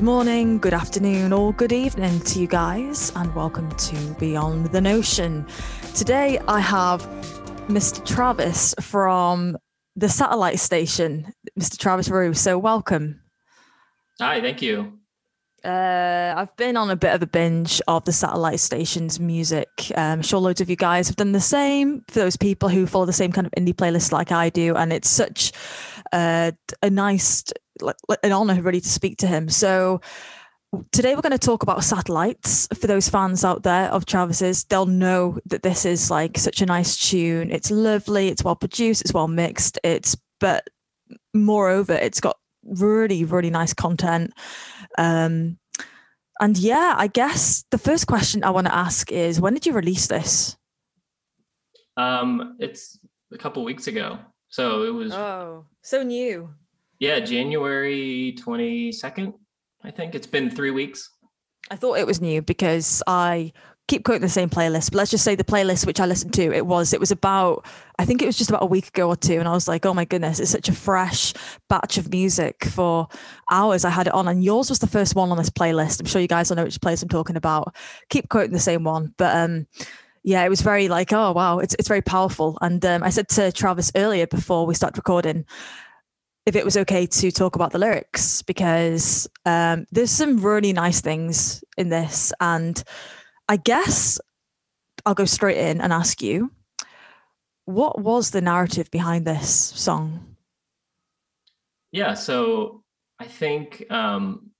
Good morning, good afternoon, or good evening to you guys, and welcome to Beyond the Notion. Today I have Mr. Travis from the satellite station, Mr. Travis Rue. So, welcome. Hi, thank you. Uh, I've been on a bit of a binge of the satellite station's music. Um, I'm sure loads of you guys have done the same. For those people who follow the same kind of indie playlist like I do, and it's such uh, a nice, an honor really to speak to him. So today we're going to talk about satellites. For those fans out there of Travis's, they'll know that this is like such a nice tune. It's lovely. It's well produced. It's well mixed. It's but moreover, it's got really really nice content um, and yeah, I guess the first question I want to ask is when did you release this? Um, it's a couple weeks ago. So it was Oh, so new. Yeah, January 22nd, I think. It's been 3 weeks. I thought it was new because I keep quoting the same playlist, but let's just say the playlist which I listened to, it was it was about I think it was just about a week ago or two, and I was like, oh my goodness, it's such a fresh batch of music for hours. I had it on, and yours was the first one on this playlist. I'm sure you guys will know which playlist I'm talking about. Keep quoting the same one, but um, yeah, it was very like, oh wow, it's it's very powerful. And um, I said to Travis earlier before we start recording if it was okay to talk about the lyrics because um, there's some really nice things in this and I guess I'll go straight in and ask you what was the narrative behind this song? Yeah, so I think um,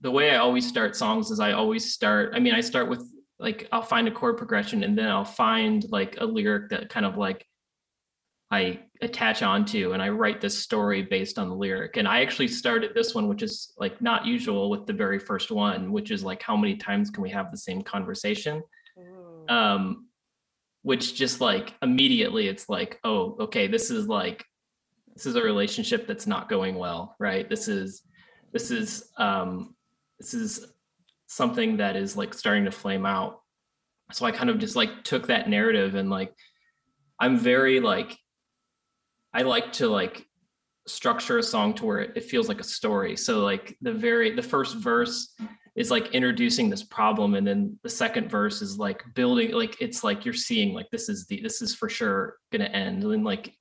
the way I always start songs is I always start, I mean, I start with like, I'll find a chord progression and then I'll find like a lyric that kind of like I attach onto and I write this story based on the lyric. And I actually started this one, which is like not usual with the very first one, which is like how many times can we have the same conversation? Um, which just like immediately it's like, oh, okay, this is like this is a relationship that's not going well, right? This is this is um this is something that is like starting to flame out. So I kind of just like took that narrative and like I'm very like I like to like structure a song to where it, feels like a story. So like the very the first verse is like introducing this problem and then the second verse is like building like it's like you're seeing like this is the this is for sure going to end and like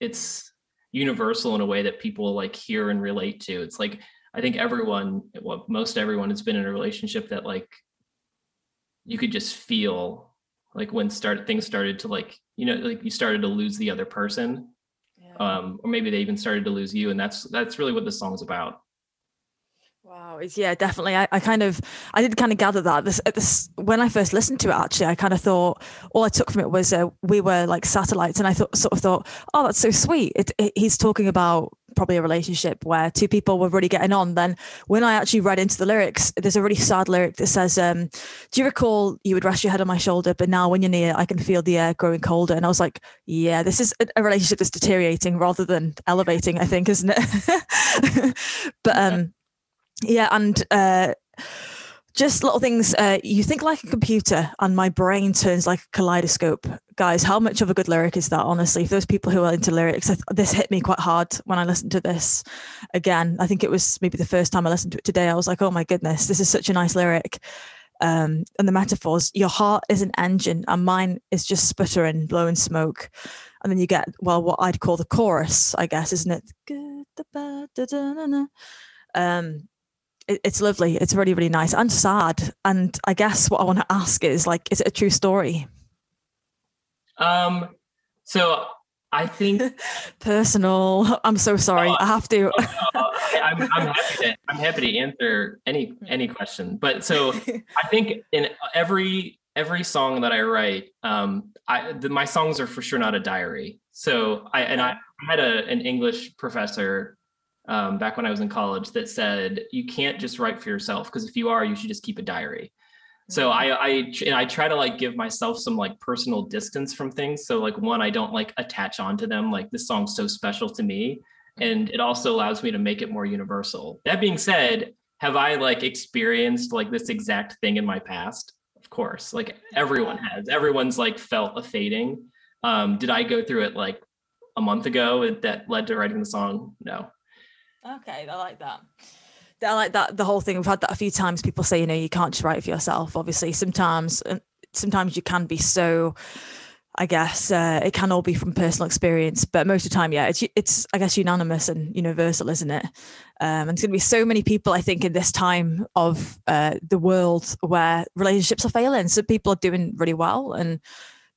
it's universal in a way that people like hear and relate to. It's like I think everyone well most everyone has been in a relationship that like you could just feel like when start things started to like you know like you started to lose the other person um, or maybe they even started to lose you and that's that's really what the song's about Wow, it's, yeah, definitely. I, I kind of, I did kind of gather that this, this when I first listened to it. Actually, I kind of thought all I took from it was uh, we were like satellites, and I thought, sort of thought, oh, that's so sweet. It, it, he's talking about probably a relationship where two people were really getting on. Then when I actually read into the lyrics, there's a really sad lyric that says, um, "Do you recall you would rest your head on my shoulder, but now when you're near, I can feel the air growing colder." And I was like, "Yeah, this is a, relationship that's deteriorating rather than elevating." I think, isn't it? but um yeah, and uh, just little things. Uh, you think like a computer, and my brain turns like a kaleidoscope. Guys, how much of a good lyric is that? Honestly, for those people who are into lyrics, th- this hit me quite hard when I listened to this again. I think it was maybe the first time I listened to it today. I was like, oh my goodness, this is such a nice lyric. Um, and the metaphors. Your heart is an engine, and mine is just sputtering, blowing smoke. And then you get well, what I'd call the chorus, I guess, isn't it? Um, it's lovely. It's really, really nice and sad. And I guess what I want to ask is like, is it a true story? Um, so I think personal. I'm so sorry. I have to. I, am happy to. I'm happy to answer any any question. But so I think in every every song that I write, um, I the, my songs are for sure not a diary. So I and I had a an English professor um, back when I was in college that said you can't just write for yourself because if you are, you should just keep a diary. So mm-hmm. I I and I try to like give myself some like personal distance from things. So like one, I don't like attach onto them. Like this song's so special to me, and it also allows me to make it more universal. That being said, have I like experienced like this exact thing in my past? Of course, like everyone has. Everyone's like felt a fading. Um, did I go through it like a month ago that led to writing the song? No. Okay, I like that. I like that the whole thing. We've had that a few times. People say, you know, you can't just write for yourself. Obviously, sometimes, sometimes you can be so. I guess uh, it can all be from personal experience, but most of the time, yeah, it's it's I guess unanimous and universal, isn't it? Um, and there's going to be so many people, I think, in this time of uh, the world where relationships are failing. So people are doing really well, and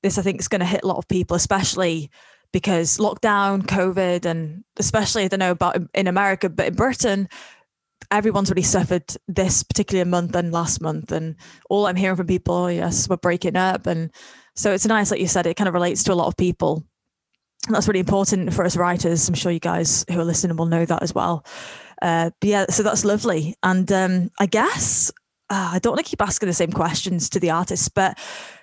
this I think is going to hit a lot of people, especially because lockdown, COVID, and especially I don't know about in America, but in Britain, everyone's really suffered this particular month and last month. And all I'm hearing from people, oh, yes, we're breaking up. And so it's nice, like you said, it kind of relates to a lot of people. And that's really important for us writers. I'm sure you guys who are listening will know that as well. Uh, but yeah, so that's lovely. And um, I guess uh, I don't want to keep asking the same questions to the artists, but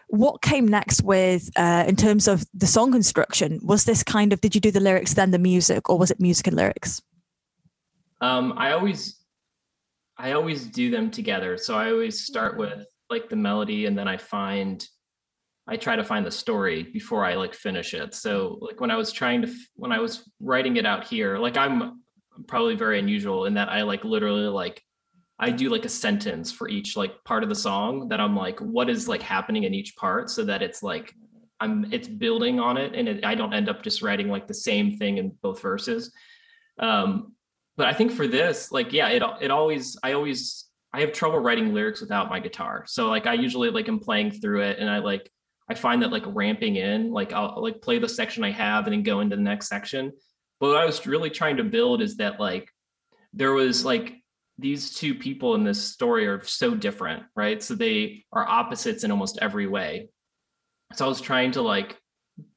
what came next with uh, in terms of the song construction? Was this kind of did you do the lyrics then the music or was it music and lyrics? Um, i always i always do them together. So i always start with like the melody and then i find i try to find the story before i like finish it. So like when i was trying to when i was writing it out here like i'm probably very unusual in that i like literally like I do like a sentence for each like part of the song that I'm like, what is like happening in each part so that it's like I'm it's building on it and it, I don't end up just writing like the same thing in both verses. Um, but I think for this, like, yeah, it it always I always I have trouble writing lyrics without my guitar. So like I usually like am playing through it and I like I find that like ramping in, like I'll like play the section I have and then go into the next section. But what I was really trying to build is that like there was like these two people in this story are so different, right? So they are opposites in almost every way. So I was trying to like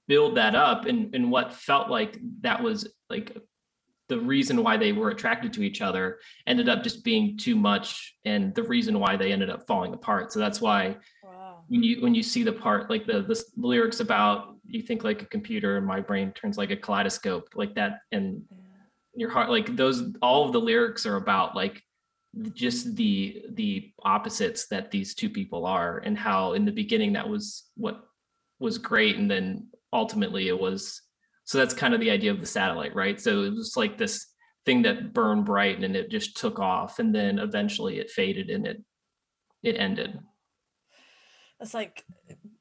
build that up and and what felt like that was like the reason why they were attracted to each other ended up just being too much and the reason why they ended up falling apart so that's why wow. when you when you see the part like the the lyrics about you think like a computer and my brain turns like a kaleidoscope like that and yeah. your heart like those all of the lyrics are about like just the the opposites that these two people are and how in the beginning that was what was great and then ultimately it was so that's kind of the idea of the satellite right? So it was like this thing that burned bright and it just took off and then eventually it faded and it it ended. It's like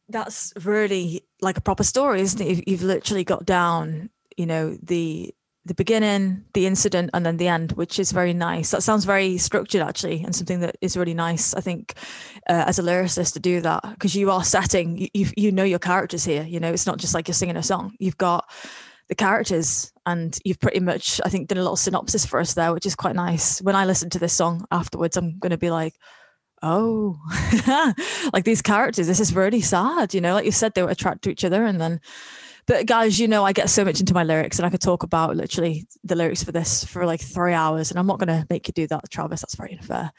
that's really like a proper story isn't it? You've literally got down you know the the beginning, the incident, and then the end, which is very nice. That sounds very structured, actually, and something that is really nice. I think uh, as a lyricist to do that because you are setting, you, you you know your characters here. You know, it's not just like you're singing a song. You've got the characters, and you've pretty much, I think, done a little synopsis for us there, which is quite nice. When I listen to this song afterwards, I'm going to be like, oh, like these characters, this is really sad. You know, like you said, they were attracted to each other, and then but guys, you know, I get so much into my lyrics and I could talk about literally the lyrics for this for like three hours. And I'm not going to make you do that, Travis. That's very unfair.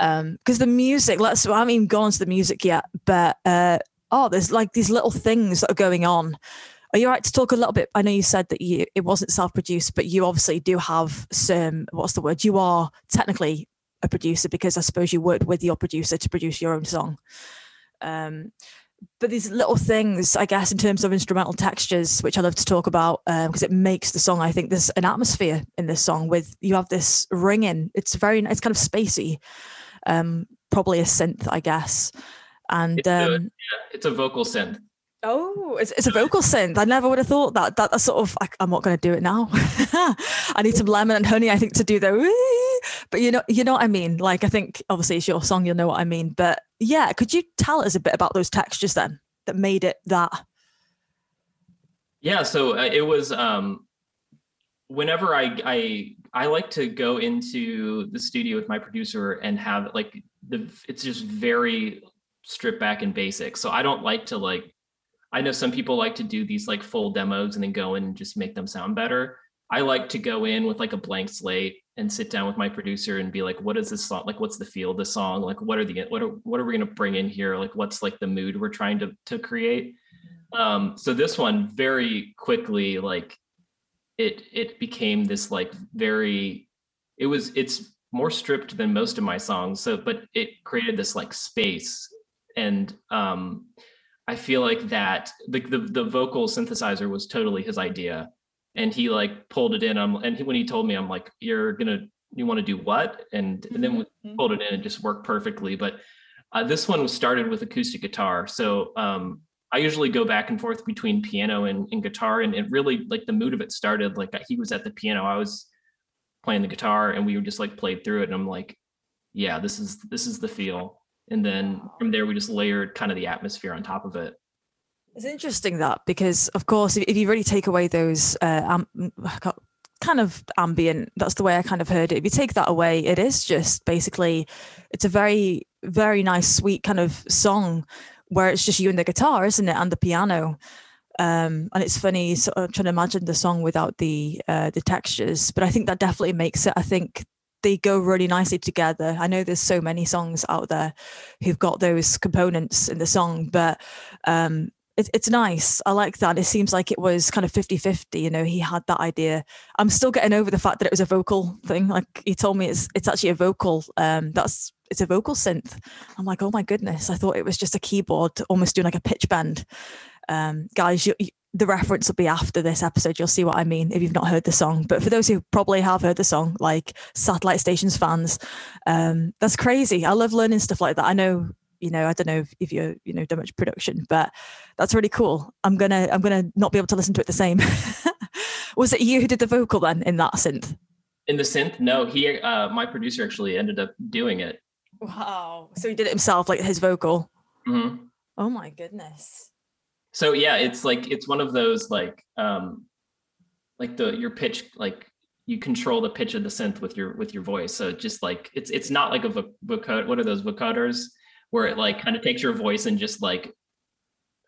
Um, because the music, let's, I haven't even gone to the music yet, but, uh, oh, there's like these little things that are going on. Are you right to talk a little bit? I know you said that you it wasn't self-produced, but you obviously do have some. What's the word? You are technically a producer because I suppose you worked with your producer to produce your own song. Um, but these little things, I guess, in terms of instrumental textures, which I love to talk about because um, it makes the song. I think there's an atmosphere in this song with you have this ringing. It's very, it's kind of spacey, um, probably a synth, I guess. And it's, um, a, yeah, it's a vocal synth. Oh, it's, it's a vocal synth. I never would have thought that. That sort of. I, am not going to do it now. I need some lemon and honey. I think to do the. But you know, you know what I mean. Like I think obviously it's your song. You'll know what I mean. But yeah, could you tell us a bit about those textures then that made it that? Yeah. So uh, it was. um Whenever I I I like to go into the studio with my producer and have like the it's just very stripped back and basic. So I don't like to like I know some people like to do these like full demos and then go in and just make them sound better. I like to go in with like a blank slate and sit down with my producer and be like, what is this song? Like, what's the feel of the song? Like, what are the, what are, what are we going to bring in here? Like, what's like the mood we're trying to, to create? Um, so this one very quickly, like it, it became this like very, it was, it's more stripped than most of my songs. So, but it created this like space and, um, I feel like that the, the, the vocal synthesizer was totally his idea, and he like pulled it in. I'm and he, when he told me, I'm like, you're gonna you want to do what and, and then we Mhm. pulled it in and just worked perfectly but uh, this one was started with acoustic guitar so um, i usually go back and forth between piano and, and guitar and it really like the mood of it started like he was at the piano i was playing the guitar and we were just like played through it and i'm like yeah this is this is the feel and then from there we just layered kind of the atmosphere on top of it It's interesting that because, of course, if, you really take away those uh, am- kind of ambient, that's the way I kind of heard it. If you take that away, it is just basically, it's a very, very nice, sweet kind of song where it's just you and the guitar, isn't it, and the piano. Um, and it's funny, sort of trying to imagine the song without the uh, the textures, but I think that definitely makes it. I think they go really nicely together. I know there's so many songs out there who've got those components in the song, but um, it, it's nice. I like that. It seems like it was kind of 50 50. You know, he had that idea. I'm still getting over the fact that it was a vocal thing. Like he told me it's it's actually a vocal. Um, that's it's a vocal synth. I'm like, oh my goodness. I thought it was just a keyboard almost doing like a pitch bend. Um, guys, you, you, the reference will be after this episode. You'll see what I mean if you've not heard the song. But for those who probably have heard the song, like satellite stations fans, um, that's crazy. I love learning stuff like that. I know you know i don't know if, if you're you know done much production but that's really cool i'm gonna i'm gonna not be able to listen to it the same was it you who did the vocal then in that synth in the synth no he uh my producer actually ended up doing it wow so he did it himself like his vocal hmm oh my goodness so yeah it's like it's one of those like um like the your pitch like you control the pitch of the synth with your with your voice. So just like it's it's not like a vocoder what are those vocoders where it like kind of takes your voice and just like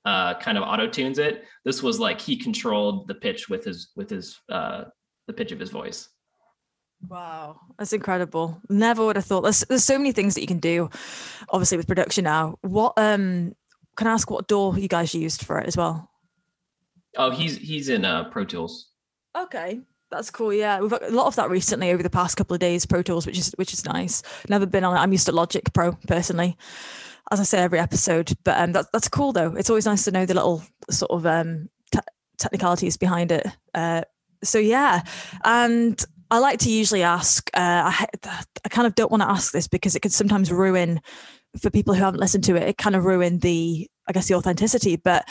uh kind of auto tunes it. This was like he controlled the pitch with his with his uh the pitch of his voice. Wow that's incredible. Never would have thought there's, there's so many things that you can do obviously with production now. What um can i ask what DAW you guys used for it as well oh he's he's in uh pro tools Okay, that's cool. Yeah, we've got a lot of that recently over the past couple of days. Pro Tools, which is which is nice. Never been on it. I'm used to Logic Pro personally, as I say every episode. But um, that's that's cool though. It's always nice to know the little sort of um te- technicalities behind it. Uh, so yeah, and I like to usually ask. Uh, I I kind of don't want to ask this because it could sometimes ruin for people who haven't listened to it. It kind of ruined the I guess the authenticity. But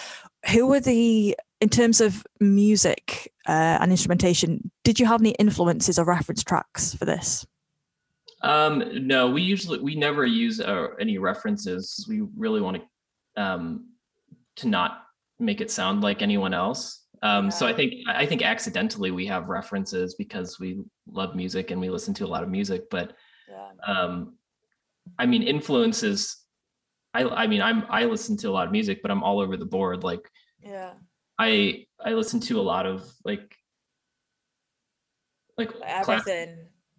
who were the in terms of music uh, and instrumentation, did you have any influences or reference tracks for this? Um, no, we usually we never use uh, any references. We really want to um, to not make it sound like anyone else. Um, so I think I think accidentally we have references because we love music and we listen to a lot of music. But um, I mean, influences. I I mean, I'm I listen to a lot of music, but I'm all over the board. Like Yeah. I I listen to a lot of like like class-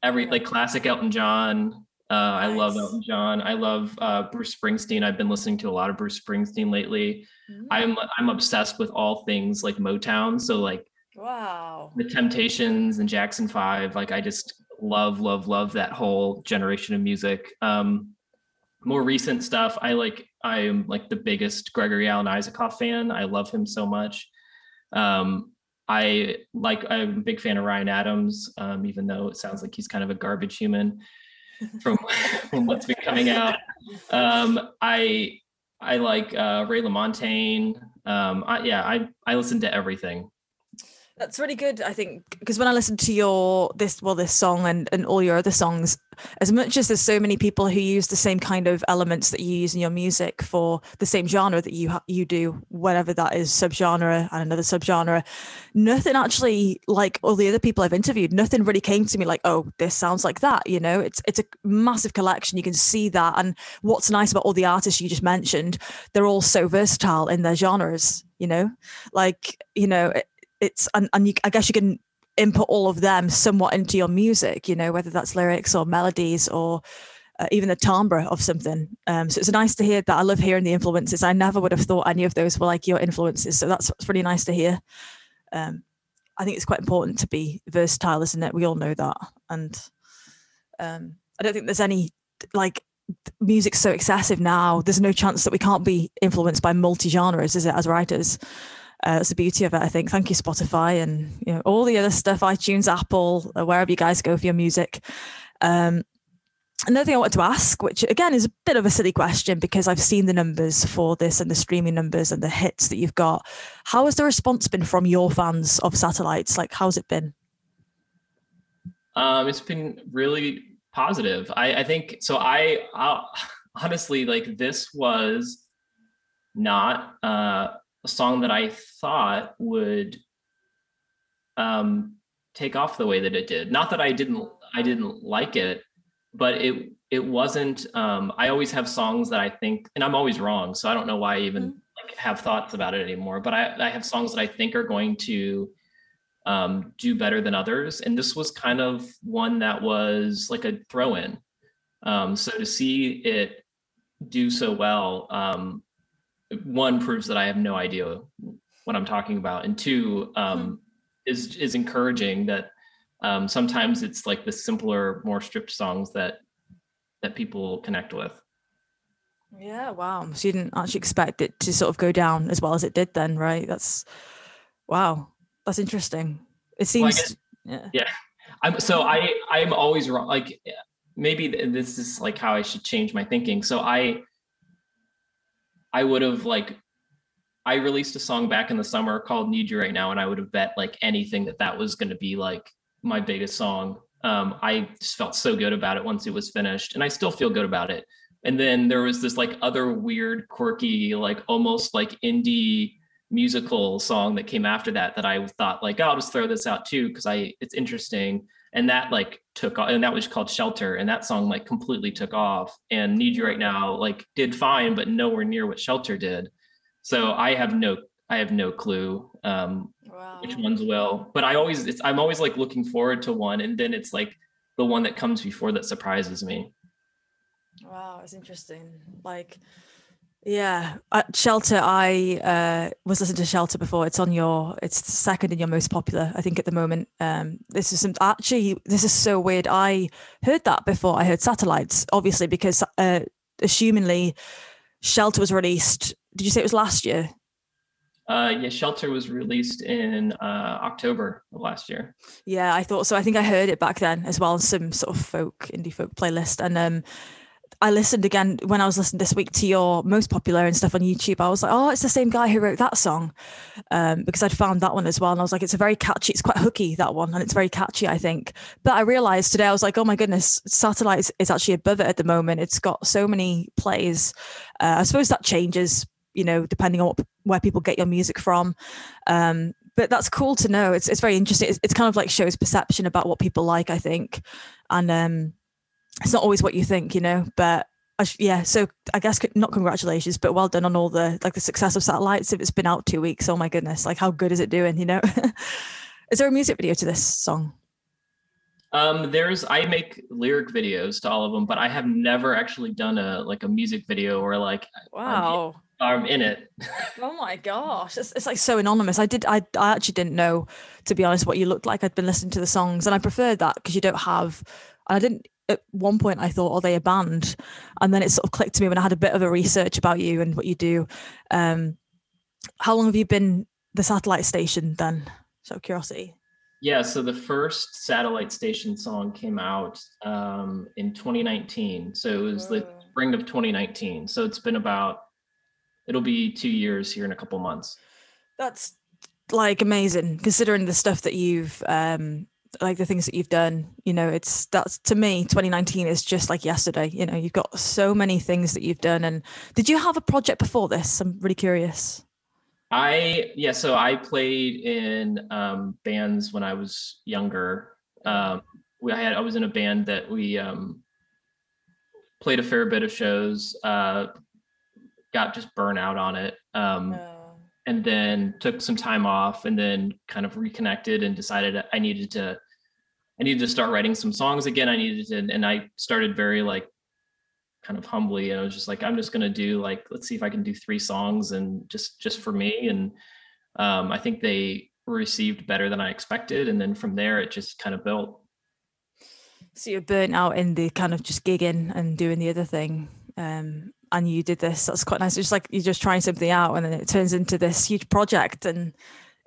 every Yeah. like classic Elton John. Uh, I love Elton John. I love uh, Bruce Springsteen. I've been listening to a lot of Bruce Springsteen lately. Mm. I'm I'm obsessed with all things like Motown. So like Wow. the Temptations and Jackson Five. Like I just love love love that whole generation of music. Um, more recent stuff. I like. I am like the biggest Gregory Alan Isakov fan. I love him so much. Um, I like. I'm a big fan of Ryan Adams, um, even though it sounds like he's kind of a garbage human from from what's been coming out. Um, I I like uh, Ray LaMontagne. Um, I, yeah, I I listen to everything. That's really good, I think, because when I listen to your this well this song and and all your other songs, as much as there's so many people who use the same kind of elements that you use in your music for the same genre that you ha- you do, whatever that is, subgenre and another subgenre, nothing actually like all the other people I've interviewed, nothing really came to me like, oh, this sounds like that. You know, it's it's a massive collection. You can see that, and what's nice about all the artists you just mentioned, they're all so versatile in their genres. You know, like you know. It, it's and, and you, I guess you can input all of them somewhat into your music, you know, whether that's lyrics or melodies or uh, even the timbre of something. Um, so it's nice to hear that. I love hearing the influences. I never would have thought any of those were like your influences. So that's, that's really nice to hear. Um, I think it's quite important to be versatile, isn't it? We all know that. And um, I don't think there's any like music's so excessive now. There's no chance that we can't be influenced by multi genres, is it, as writers? Uh, that's the beauty of it. I think. Thank you, Spotify, and you know all the other stuff, iTunes, Apple, wherever you guys go for your music. Um, another thing I wanted to ask, which again is a bit of a silly question because I've seen the numbers for this and the streaming numbers and the hits that you've got. How has the response been from your fans of satellites? Like, how's it been? Um, it's been really positive. I, I think so. I I'll, honestly like this was not uh, a song that I thought would um, take off the way that it did. Not that I didn't I didn't like it, but it it wasn't. Um, I always have songs that I think, and I'm always wrong, so I don't know why I even mm-hmm. like have thoughts about it anymore. But I I have songs that I think are going to um, do better than others. And this was kind of one that was like a throw in. Um, so to see it do so well, um, one proves that I have no idea what I'm talking about, and two um, hmm. is is encouraging that um, sometimes it's like the simpler, more stripped songs that that people connect with. Yeah, wow. So you didn't actually expect it to sort of go down as well as it did then, right? That's wow. That's interesting. It seems. Well, yeah. Yeah. I'm so I I'm always wrong. Like maybe this is like how I should change my thinking. So I I would have like I released a song back in the summer called "Need You Right Now," and I would have bet like anything that that was going to be like my biggest song. Um, I just felt so good about it once it was finished, and I still feel good about it. And then there was this like other weird, quirky, like almost like indie musical song that came after that that I thought like oh, I'll just throw this out too because I it's interesting and that like took off and that was called Shelter and that song like completely took off. And Need You Right Now like did fine but nowhere near what Shelter did. So I have no I have no clue um, wow. which ones will. But I always it's I'm always like looking forward to one and then it's like the one that comes before that surprises me. Wow it's interesting. Like yeah, uh, Shelter. I uh, was listening to Shelter before. It's on your. It's second in your most popular, I think, at the moment. Um, this is some actually. This is so weird. I heard that before. I heard Satellites, obviously, because uh, assumingly, Shelter was released. Did you say it was last year? Uh, yeah, Shelter was released in uh, October of last year. Yeah, I thought so. I think I heard it back then as well, some sort of folk, indie folk playlist, and um, I listened again when I was listening this week to your most popular and stuff on YouTube. I was like, oh, it's the same guy who wrote that song um, because I'd found that one as well. And I was like, it's a very catchy, it's quite hooky, that one. And it's very catchy, I think. But I realized today, I was like, oh my goodness, Satellite is, actually above it at the moment. It's got so many plays. Uh, I suppose that changes, you know, depending on what, where people get your music from. Um, but that's cool to know. It's, it's very interesting. It's, it's kind of like shows perception about what people like, I think. And, um, it's not always what you think, you know, but yeah, so I guess not congratulations, but well done on all the like the success of satellites. If it's been out two weeks, oh my goodness, like how good is it doing? You know, is there a music video to this song? Um, there's I make lyric videos to all of them, but I have never actually done a like a music video or like wow. I'm, I'm in it. oh my gosh, it's, it's like so anonymous. I did I I actually didn't know to be honest what you looked like. I'd been listening to the songs and I preferred that because you don't have I didn't at one point I thought, are they a band? And then it sort of clicked to me when I had a bit of a research about you and what you do. Um, how long have you been the satellite station then? So curiosity. Yeah, so the first satellite station song came out um, in 2019. So it was the spring of 2019. So it's been about, it'll be two years here in a couple months. That's like amazing considering the stuff that you've um, like the things that you've done you know it's that's to me 2019 is just like yesterday you know you've got so many things that you've done. And did you have a project before this? I'm really curious. I yeah so i played in um, bands when i was younger. Um, we I had i was in a band that we um, played a fair bit of shows uh, got just burnt out on it um, oh. and then took some time off and then kind of reconnected and decided I needed to I needed to start writing some songs again. I needed to, and I started very like kind of humbly and I was just like, I'm just gonna do like, let's see if I can do three songs and just just for me. And um, I think they received better than I expected. And then from there it just kind of built. So you're burnt out in the kind of just gigging and doing the other thing. Um, and you did this. That's quite nice. It's just like you're just trying something out and then it turns into this huge project and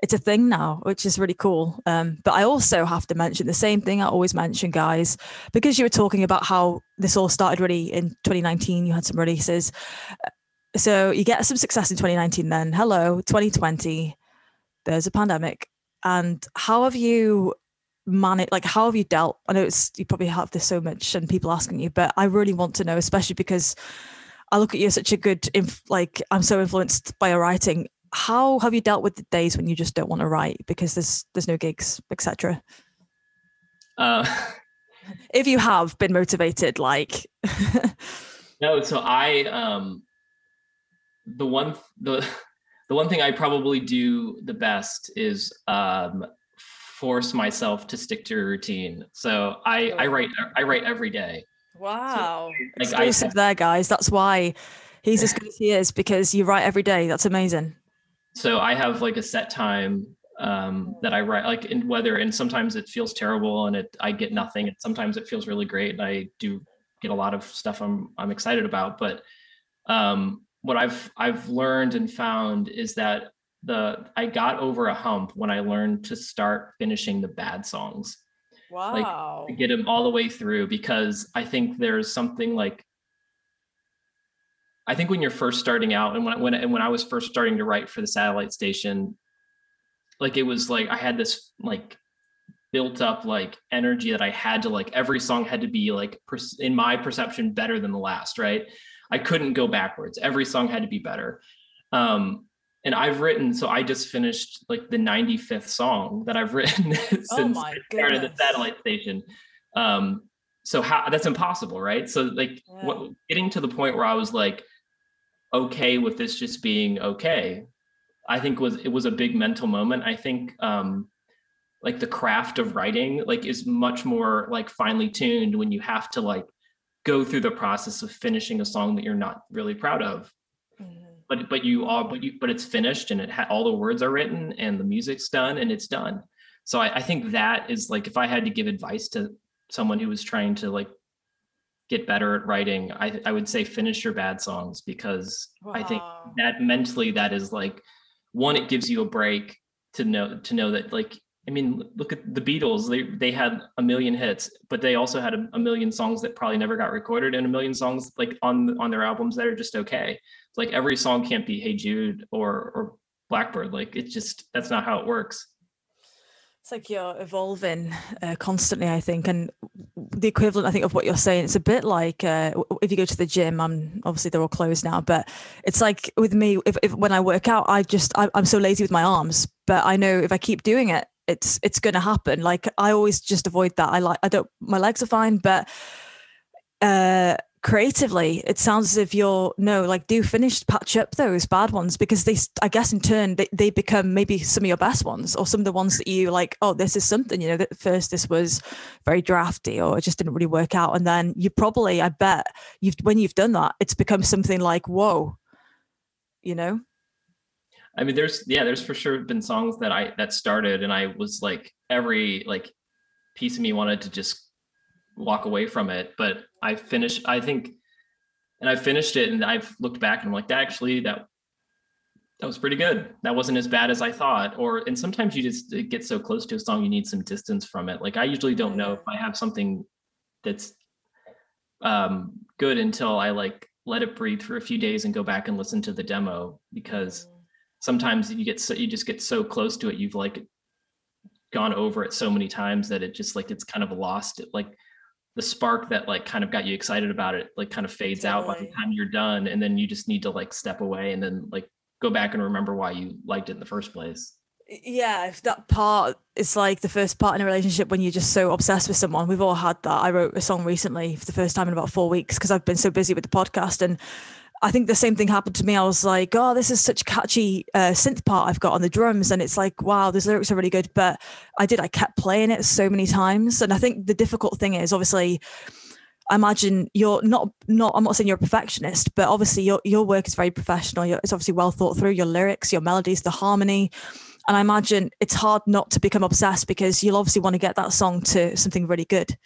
it's a thing now, which is really cool. Um, but I also have to mention the same thing I always mention, guys, because you were talking about how this all started really in 2019. You had some releases, uh, so you get some success in 2019. Then hello, 2020, there's a pandemic, and how have you managed? Like, how have you dealt? I know it's you probably have this so much, and people asking you, but I really want to know, especially because. I look at you as such a good, inf- like I'm so influenced by your writing how have you dealt with the days when you just don't want to write because there's there's no gigs etc uh, if you have been motivated like no so i um the one the the one thing i probably do the best is um force myself to stick to a routine. So i i write i write every day. Wow. so, like, exclusive I, there guys. That's why he's as good as he is because you write every day. That's amazing so I have like a set time um, that I write, like in weather, and sometimes it feels terrible and it I get nothing, and sometimes it feels really great, and I do get a lot of stuff I'm I'm excited about. But um, what I've I've learned and found is that the I got over a hump when I learned to start finishing the bad songs. Wow! Like get them all the way through because I think there's something like I think when you're first starting out, and when when and when I was first starting to write for the satellite station, like it was like I had this like built up like energy that I had to like every song had to be like in my perception better than the last, right? I couldn't go backwards. Every song had to be better. Um, and I've written, so I just finished like the 95th song that I've written since oh I started the satellite station. Um, so how that's impossible, right? So like yeah. what, getting to the point where I was like, okay with this just being okay i think was it was a big mental moment. I think um like the craft of writing like is much more like finely tuned when you have to like go through the process of finishing a song that you're not really proud of. Mm-hmm. but but you all but you but it's finished and it ha- all the words are written and the music's done and it's done. So I, I think that is like if i had to give advice to someone who was trying to like get better at writing, I, I would say finish your bad songs because wow. I think that mentally that is like one, it gives you a break to know to know that like I mean, look at the Beatles. They they had a million hits, but they also had a, a, million songs that probably never got recorded, and a million songs like on on their albums that are just okay. Like every song can't be "Hey Jude" or or Blackbird. Like it's just that's not how it works. It's like you're evolving uh, constantly, I think, and the equivalent, I think, of what you're saying. It's a bit like uh, if you go to the gym. I'm obviously they're all closed now, but it's like with me. If, if when I work out, I just I, I'm so lazy with my arms, but I know if I keep doing it, it's it's going to happen. Like I always just avoid that. I like I don't. My legs are fine, but uh creatively it sounds as if you're no like do finish patch up those bad ones because they i guess in turn they, they become maybe some of your best ones or some of the ones that you like oh this is something you know that first this was very drafty or it just didn't really work out and then you probably i bet you've when you've done that it's become something like whoa you know? I mean there's yeah there's for sure been songs that i that started and i was like every like piece of me wanted to just walk away from it. But I finished, I think, and I finished it and I've looked back and I'm like, that actually, that that was pretty good. That wasn't as bad as I thought. Or and sometimes you just get so close to a song, you need some distance from it. Like I usually don't know if I have something that's um, good until I like let it breathe for a few days and go back and listen to the demo because sometimes you get so you just get so close to it, you've like gone over it so many times that it just like it's kind of lost. It like the spark that like kind of got you excited about it like kind of fades totally. out by the time you're done and then you just need to like step away and then like go back and remember why you liked it in the first place. Yeah if that part is like the first part in a relationship when you're just so obsessed with someone. We've all had that. I wrote a song recently for the first time in about four weeks because i've been so busy with the podcast and I think the same thing happened to me. I was like, oh, this is such catchy uh, synth part I've got on the drums. And it's like, wow, those lyrics are really good. But I did, I kept playing it so many times. And I think the difficult thing is obviously, I imagine you're not, not, I'm not saying you're a perfectionist, but obviously your, your work is very professional. You're, it's obviously well thought through, your lyrics, your melodies, the harmony. And I imagine it's hard not to become obsessed because you'll obviously want to get that song to something really good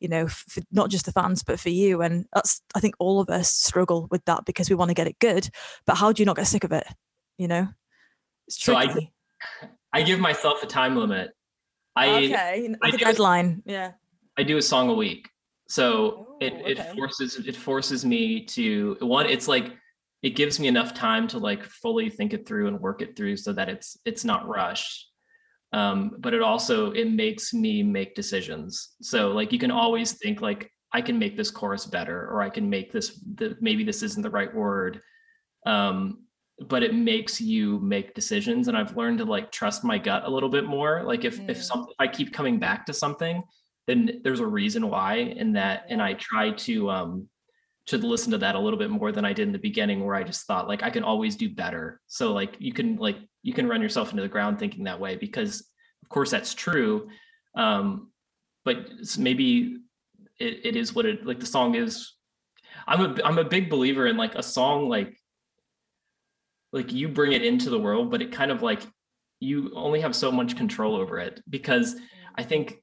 you know, for not just the fans, but for you. And that's, I think all of us struggle with that because we want to get it good. But how do you not get sick of it? You know, it's tricky. So I, I give myself a time limit. I okay, I do- deadline. Yeah. I do a song a week. So it, Oh, it forces it forces me to one, it's like it gives me enough time to like fully think it through and work it through so that it's it's not rushed. Um, but it also it makes me make decisions. So like you can always think like I can make this chorus better or I can make this the, maybe this isn't the right word. Um, but it makes you make decisions and I've learned to like trust my gut a little bit more. Like if if Mm. something if I keep coming back to something, then there's a reason why and that and i try to um to listen to that a little bit more than i did in the beginning where i just thought like i can always do better. So like you can like you can run yourself into the ground thinking that way because of course that's true. Um but maybe it, it is what it like the song is. I'm a i'm a big believer in like a song like like you bring it into the world but it kind of like you only have so much control over it because i think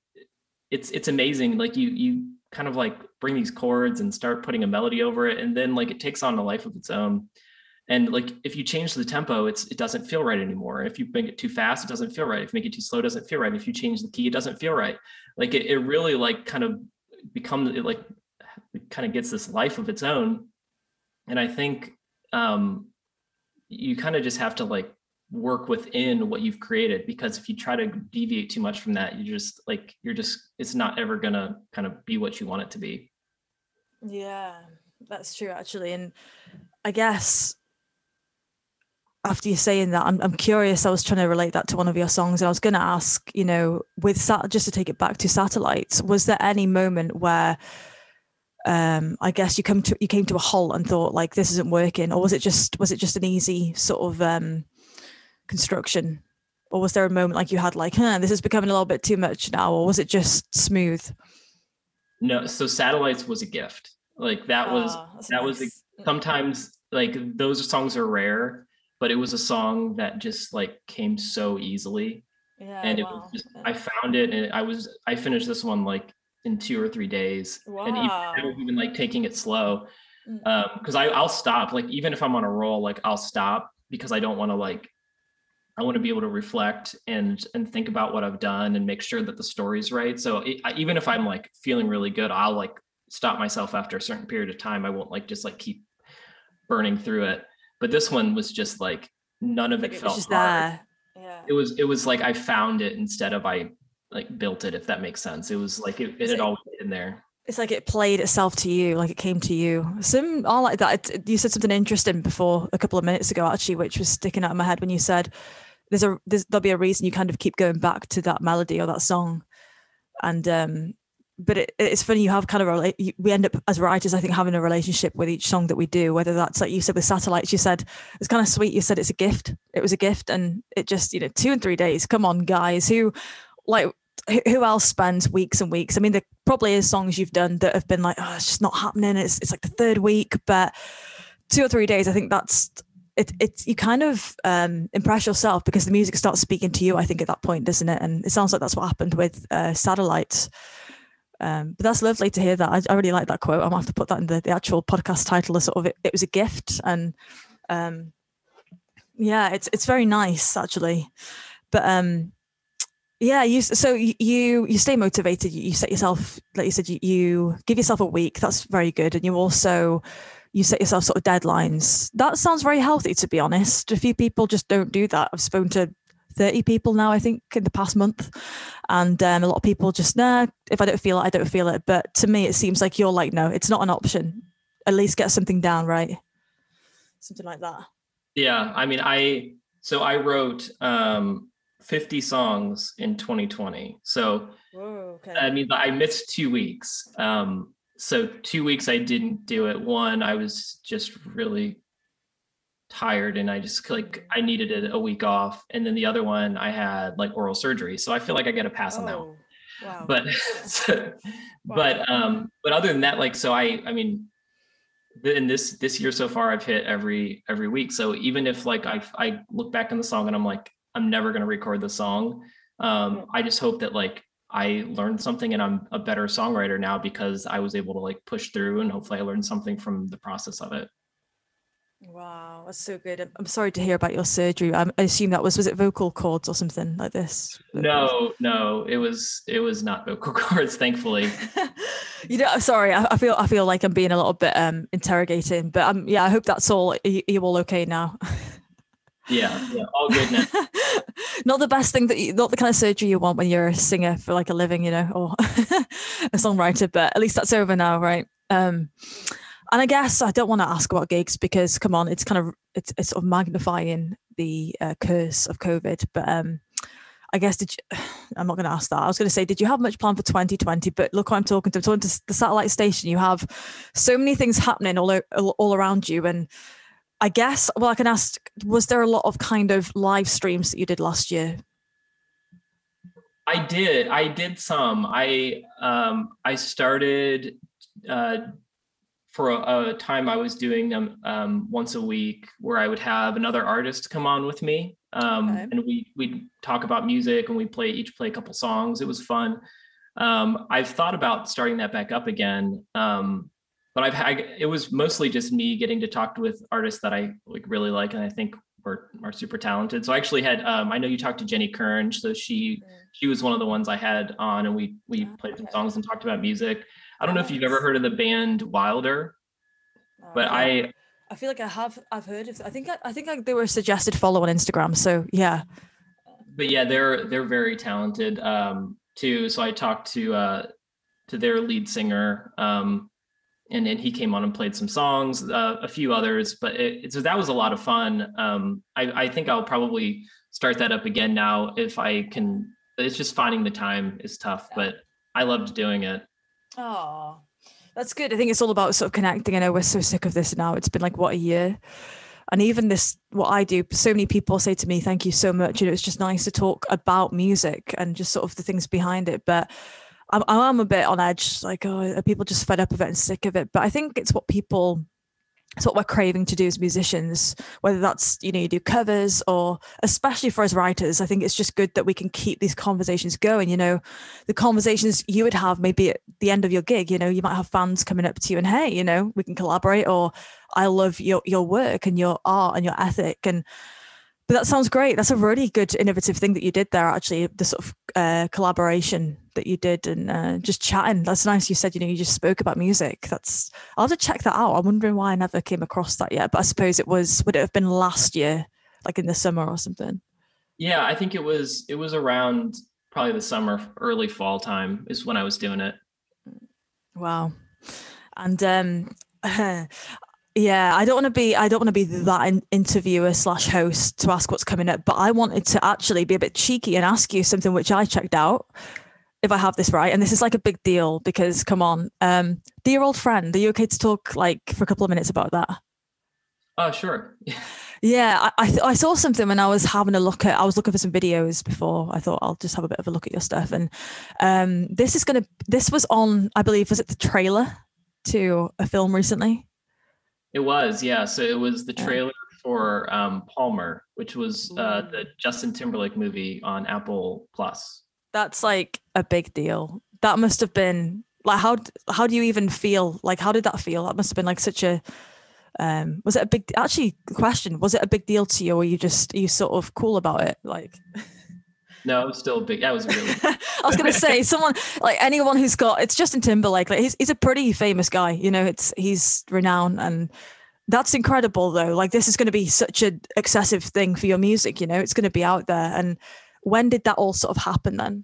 it's it's amazing like you you kind of like bring these chords and start putting a melody over it and then like it takes on a life of its own. And like if you change the tempo it's it doesn't feel right anymore. If you make it too fast it doesn't feel right. If you make it too slow it doesn't feel right. If you change the key it doesn't feel right. Like it, it really like kind of becomes it like it kind of gets this life of its own. And i think um you kind of just have to like work within what you've created because if you try to deviate too much from that you just like you're just it's not ever gonna kind of be what you want it to be Yeah, that's true actually. And I guess after you saying that, I'm I'm curious. I was trying to relate that to one of your songs, and I was going to ask, you know, with sat just to take it back to satellites, was there any moment where, um, I guess you come to you came to a halt and thought like this isn't working, or was it just was it just an easy sort of um construction, or was there a moment like you had like, huh, this is becoming a little bit too much now, or was it just smooth? no so satellites was a gift like that was that's that was a- sometimes like those songs are rare but it was a song that just like came so easily yeah, and it wow, was just i found it and i was i finished this one like in two or three days and even, Wow. even like taking it slow Mm. um because i i'll stop like even if i'm on a roll like i'll stop because i don't want to like i want to be able to reflect and and think about what i've done and make sure that the story's right so it, I, even if i'm like feeling really good i'll like stop myself after a certain period of time i won't like just like keep burning through it but this one was just like none of it it felt just hard. Uh, yeah. it was it was like i found it instead of i like built it if that makes sense it was like it, it had So- always been there It's like it played itself to you, like it came to you. Some are like that. It- you said something interesting before a couple of minutes ago, actually, which was sticking out in my head when you said there's a there's, there'll be a reason you kind of keep going back to that melody or that song, and um, but it, it's funny you have kind of. We end up as writers, I think, having a relationship with each song that we do. Whether that's like you said with satellites, you said it's kind of sweet. You said it's a gift. It was a gift, and it just you know two and three days. Come on, guys, who like who who else spends weeks and weeks? I mean, there probably is songs you've done that have been like, oh, it's just not happening. It's it's like the third week, but two or three days, I think that's it. It's you kind of um, impress yourself because the music starts speaking to you. I think at that point, doesn't it? And it sounds like that's what happened with uh, satellites. Um, but that's lovely to hear that. I, I really like that quote. I'm gonna have to put that in the, the actual podcast title. As sort of it, it was a gift, and um, yeah, it's it's very nice actually. But um, yeah, you so you you stay motivated. You, you set yourself, like you said, you, you give yourself a week. That's very good, and you also you set yourself sort of deadlines. That sounds very healthy, to be honest. A few people just don't do that. I've spoken to 30 people now, I think, in the past month. And um, a lot of people just, nah, if I don't feel it, I don't feel it. But to me, it seems like you're like, no, it's not an option. At least get something down, right? Something like that. Yeah, I mean, I so I wrote um 50 songs in 2020. So Whoa, okay. I mean, I missed two weeks. Um, so two weeks I didn't do it. One, I was just really tired and I just like I needed a, a week off. And then the other one, I had like oral surgery. So I feel like I get a pass on that one. Oh, wow. But but um, but other than that, like so I I mean in this this year so far i've hit every every week so even if like i i look back on the song and i'm like i'm never going to record the song um i just hope that like i learned something and i'm a better songwriter now because i was able to like push through and hopefully i learned something from the process of it Wow, that's so good. I'm sorry to hear about your surgery. I assume that was was it vocal cords or something like this? No, no, it was it was not vocal cords, thankfully. you know, sorry, I, I, feel I feel like I'm being a little bit um interrogating, but um yeah, I hope that's all. you you all okay now? yeah, yeah, all good now. not the best thing that you, not the kind of surgery you want when you're a singer for like a living, you know, or a songwriter. But at least that's over now, right? Um, and I guess I don't want to ask about gigs because, come on, it's kind of it's, it's sort of magnifying the uh, curse of COVID. But um, I guess did you, I'm not going to ask that. I was going to say, did you have much plan for 2020? But look, I'm talking to. I'm talking to the satellite station. You have so many things happening all all around you, and I guess well, I can ask: Was there a lot of kind of live streams that you did last year? I did. I did some. I um, I started uh, for a, a, time I was doing them um, once a week, where I would have another artist come on with me, um, okay. and we we'd talk about music and we play each play a couple songs. It was fun. Um, I've thought about starting that back up again, um, but I've had it was mostly just me getting to talk with artists that I like really like and I think are, are super talented. So I actually had um, I know you talked to Jenny Kern, so she mm. she was one of the ones I had on, and we we oh, played some songs and talked about music. I don't know if you've ever heard of the band Wilder, oh, but I I feel like I have I've heard of I think I, I think I, they were suggested follow on Instagram. So yeah. But yeah, they're they're very talented um too. So I talked to uh to their lead singer um and then he came on and played some songs, uh, a few others, but it, so that was a lot of fun. Um, I, I think I'll probably start that up again now if I can. It's just finding the time is tough, but I loved doing it. Oh, that's good. I think it's all about sort of connecting. I know we're so sick of this now. It's been like what a year. And even this, what I do, so many people say to me, "Thank you so much." You know, it's just nice to talk about music and just sort of the things behind it. But I'm, I'm a bit on edge. Like, oh, are people just fed up of it and sick of it? But I think it's what people it's what we're craving to do as musicians, whether that's, you know, you do covers or especially for us writers, I think it's just good that we can keep these conversations going. You know, the conversations you would have maybe at the end of your gig, you know, you might have fans coming up to you and, hey, you know, we can collaborate or I love your your work and your art and your ethic. And but that sounds great. That's a really good innovative thing that you did there, actually, the sort of uh, collaboration that you did and uh, just chatting. That's nice. You said, you know, you just spoke about music. That's, I'll have to check that out. I'm wondering why I never came across that yet. But I suppose it was, would it have been last year, like in the summer or something? Yeah, I think it was, it was around probably the summer, early fall time is when I was doing it. Wow. And um, Yeah, I don't want to be. I don't want to be that in, interviewer slash host to ask what's coming up. But I wanted to actually be a bit cheeky and ask you something which I checked out, if I have this right. And this is like a big deal because, come on, um, dear old friend, are you okay to talk like for a couple of minutes about that? Oh, sure. yeah, I I, I saw something when I was having a look at. I was looking for some videos before. I thought I'll just have a bit of a look at your stuff. And um, this is gonna. This was on. I believe was it the trailer to a film recently. It was, yeah. So it was the trailer for um, Palmer, which was uh, the Justin Timberlake movie on Apple Plus. That's like a big deal. That must have been like how how do you even feel? Like how did that feel? That must have been like such a um was it a big actually question was it a big deal to you or you just you sort of cool about it like no it was still big that was really i was gonna say someone like anyone who's got it's justin timberlake like he's, he's a pretty famous guy you know it's he's renowned and that's incredible though like this is going to be such an excessive thing for your music you know it's going to be out there and when did that all sort of happen then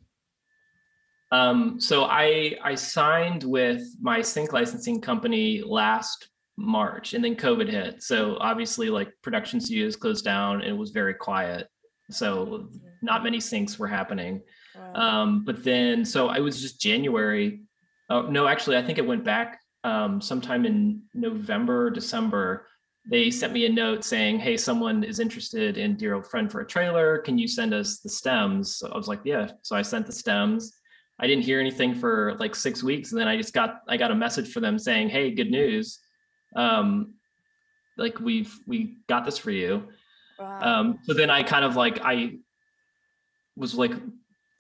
um, so i i signed with my sync licensing company last march and then covid hit so obviously like production studios closed down and it was very quiet so. Not many syncs were happening wow. um, but then so I was just january oh no actually i think it went back um, sometime in November, December, they sent me a note saying, Hey, someone is interested in Dear Old Friend for a trailer. Can you send us the stems? So I was like, Yeah. So I sent the stems. I didn't hear anything for like six weeks. And then I just got I got a message for them saying, Hey, good news. Um, like we've we got this for you. Wow. Um, so then I kind of like I was like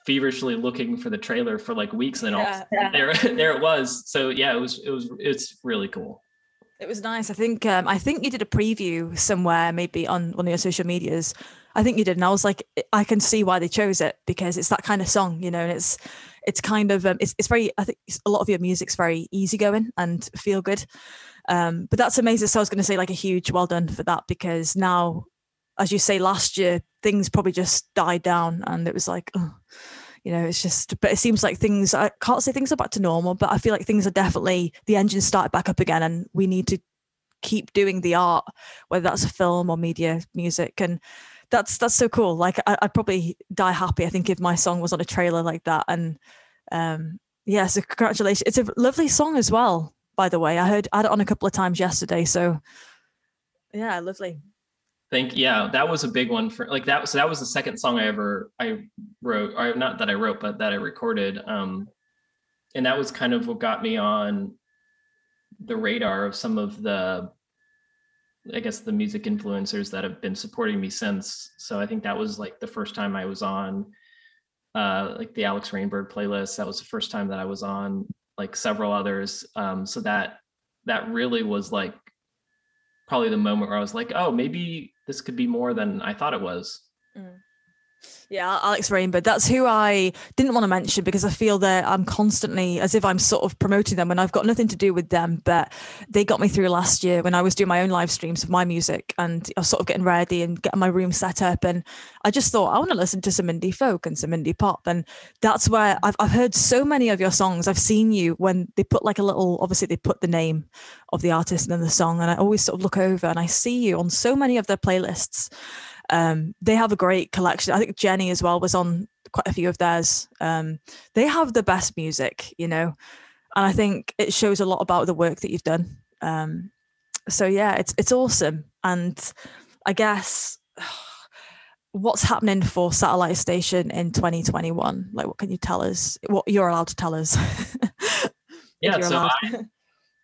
feverishly looking for the trailer for like weeks and then yeah, all yeah. there there it was so yeah it was it was it's really cool It was nice. I think um, I think you did a preview somewhere, maybe on one of your social medias. I think you did, and I was like, I can see why they chose it because it's that kind of song, you know, and it's it's kind of um, it's it's very. I think a lot of your music's very easygoing and feel good. Um, but that's amazing. So I was going to say like a huge well done for that because now, as you say, last year things probably just died down, and it was like. Oh, you know, it's just, but it seems like things, I can't say things are back to normal, but I feel like things are definitely, the engine started back up again and we need to keep doing the art, whether that's a film or media, music. And that's, that's so cool. Like I, would probably die happy. I think if my song was on a trailer like that. And um, yeah, so congratulations. It's a lovely song as well, by the way. I heard, I had it on a couple of times yesterday. So yeah, lovely. Thank yeah, that was a big one for like that. So that was the second song I ever I wrote, or not that I wrote, but that I recorded. Um, and that was kind of what got me on the radar of some of the, I guess, the music influencers that have been supporting me since. So I think that was like the first time I was on, uh, like the Alex Rainbird playlist. That was the first time that I was on like several others. Um, so that that really was like probably the moment where I was like, oh, maybe this could be more than I thought it was. Mm. Yeah, Alex Rainbird. That's who I didn't want to mention because I feel that I'm constantly as if I'm sort of promoting them when I've got nothing to do with them. But they got me through last year when I was doing my own live streams of my music and I was sort of getting ready and getting my room set up. And I just thought, I want to listen to some indie folk and some indie pop. And that's where I've, I've heard so many of your songs. I've seen you when they put like a little, obviously, they put the name of the artist and then the song. And I always sort of look over and I see you on so many of their playlists. Um, they have a great collection. I think Jenny as well was on quite a few of theirs. Um, they have the best music, you know, and I think it shows a lot about the work that you've done. Um, so yeah, it's it's awesome, and I guess what's happening for Satellite Station in 2021? Like, what can you tell us? What you're allowed to tell us? yeah, so I,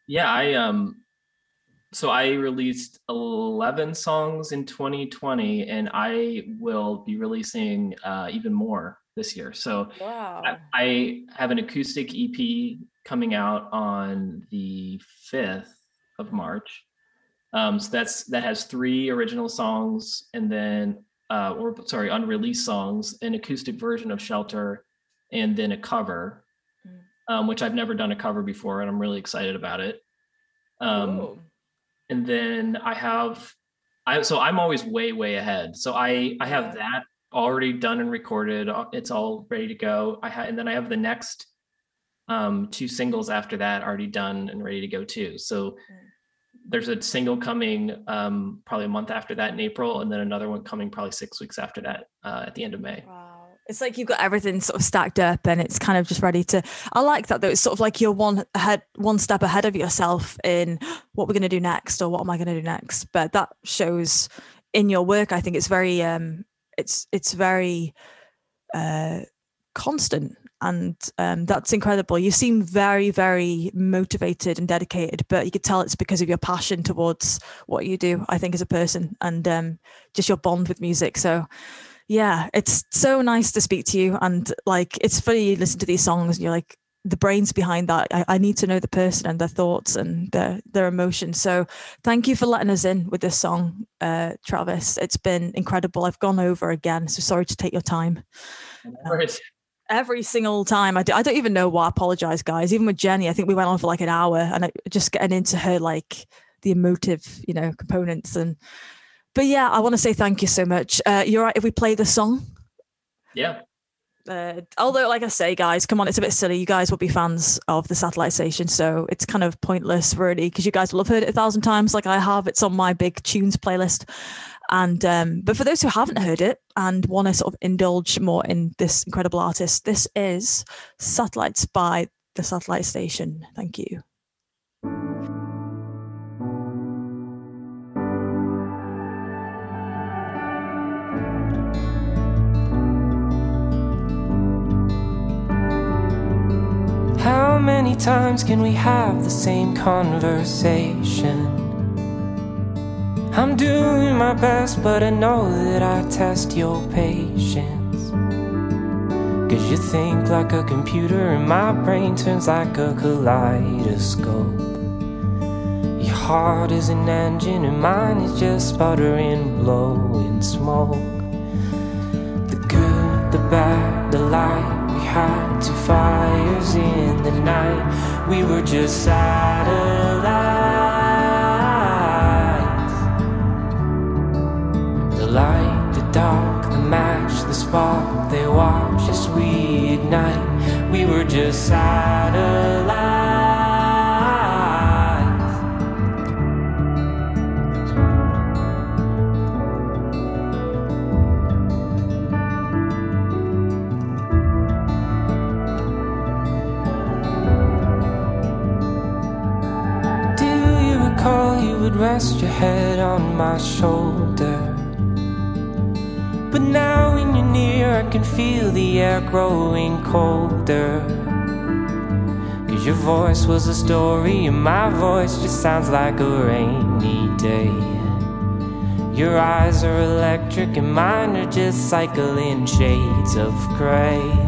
yeah, I um so I released 11 songs in 2020 and I will be releasing uh, even more this year. So wow. I, I, have an acoustic EP coming out on the 5th of March. Um, so that's that has three original songs and then uh, or sorry, unreleased songs, an acoustic version of Shelter, and then a cover, mm. um, which I've never done a cover before, and I'm really excited about it. Um, and then I have I so I'm always way way ahead. So I I have that already done and recorded. Uh, it's all ready to go. I had and then I have the next um two singles after that already done and ready to go too. So mm. there's a single coming um probably a month after that in April and then another one coming probably 6 weeks after that uh, at the end of May. Wow. It's like you've got everything sort of stacked up and it's kind of just ready to I like that though. It's sort of like you're one ahead one step ahead of yourself in what we're gonna do next or what am I gonna do next. But that shows in your work, I think it's very um it's it's very uh constant and um, that's incredible. You seem very, very motivated and dedicated, but you could tell it's because of your passion towards what you do. I think as a person and um, just your bond with music. So yeah, it's so nice to speak to you. And like, it's funny you listen to these songs and you're like, the brains behind that. I, I need to know the person and their thoughts and their their emotions. So thank you for letting us in with this song, uh, Travis. It's been incredible. I've gone over again, so sorry to take your time. Um, every single time I do, I don't even know why. I apologize, guys. Even with Jenny, I think we went on for like an hour, and I, just getting into her like the emotive, you know, components and but yeah, I want to say thank you so much. Uh, you're right if we play the song. Yeah. Uh, although, like I say, guys, come on, it's a bit silly. You guys will be fans of the satellite station, so it's kind of pointless, really, because you guys will have heard it a thousand times, like I have. It's on my big tunes playlist. And um, but for those who haven't heard it and want to sort of indulge more in this incredible artist, this is Satellites by the Satellite Station. Thank you. How many times can we have the same conversation? I'm doing my best, but I know that I test your patience. Cause you think like a computer, and my brain turns like a kaleidoscope. Your heart is an engine and mine is just sputtering, blowing smoke. The good, the bad, the light. Had two fires in the night. We were just satellites. The light, the dark, the match, the spark. They watch as we ignite. We were just satellites. Head on my shoulder. But now when you're near, I can feel the air growing colder. Cause your voice was a story, and my voice just sounds like a rainy day. Your eyes are electric, and mine are just cycling shades of gray.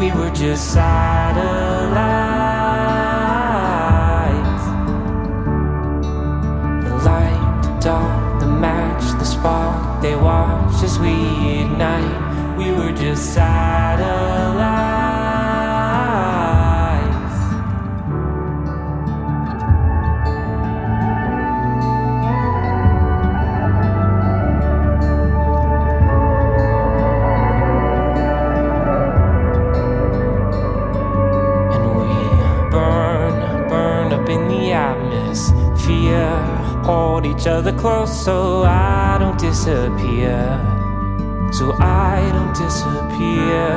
We were just satellites. The light, the dark, the match, the spark, they watch as we ignite. We were just satellites. Hold each other close so I don't disappear. So I don't disappear.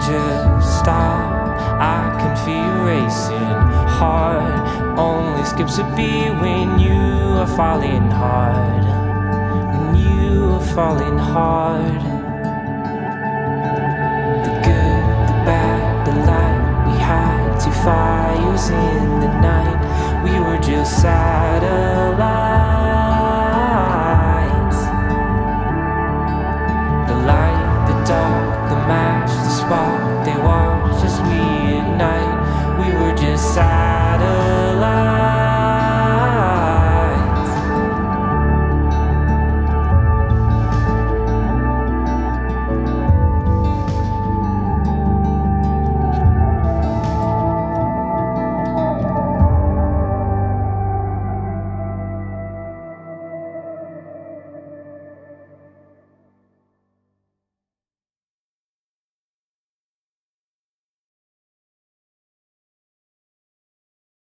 Just stop. I can feel racing heart. Only skips a beat when you are falling hard. When you are falling hard. The good, the bad, the light. We had two fires in the night. We were just satellites.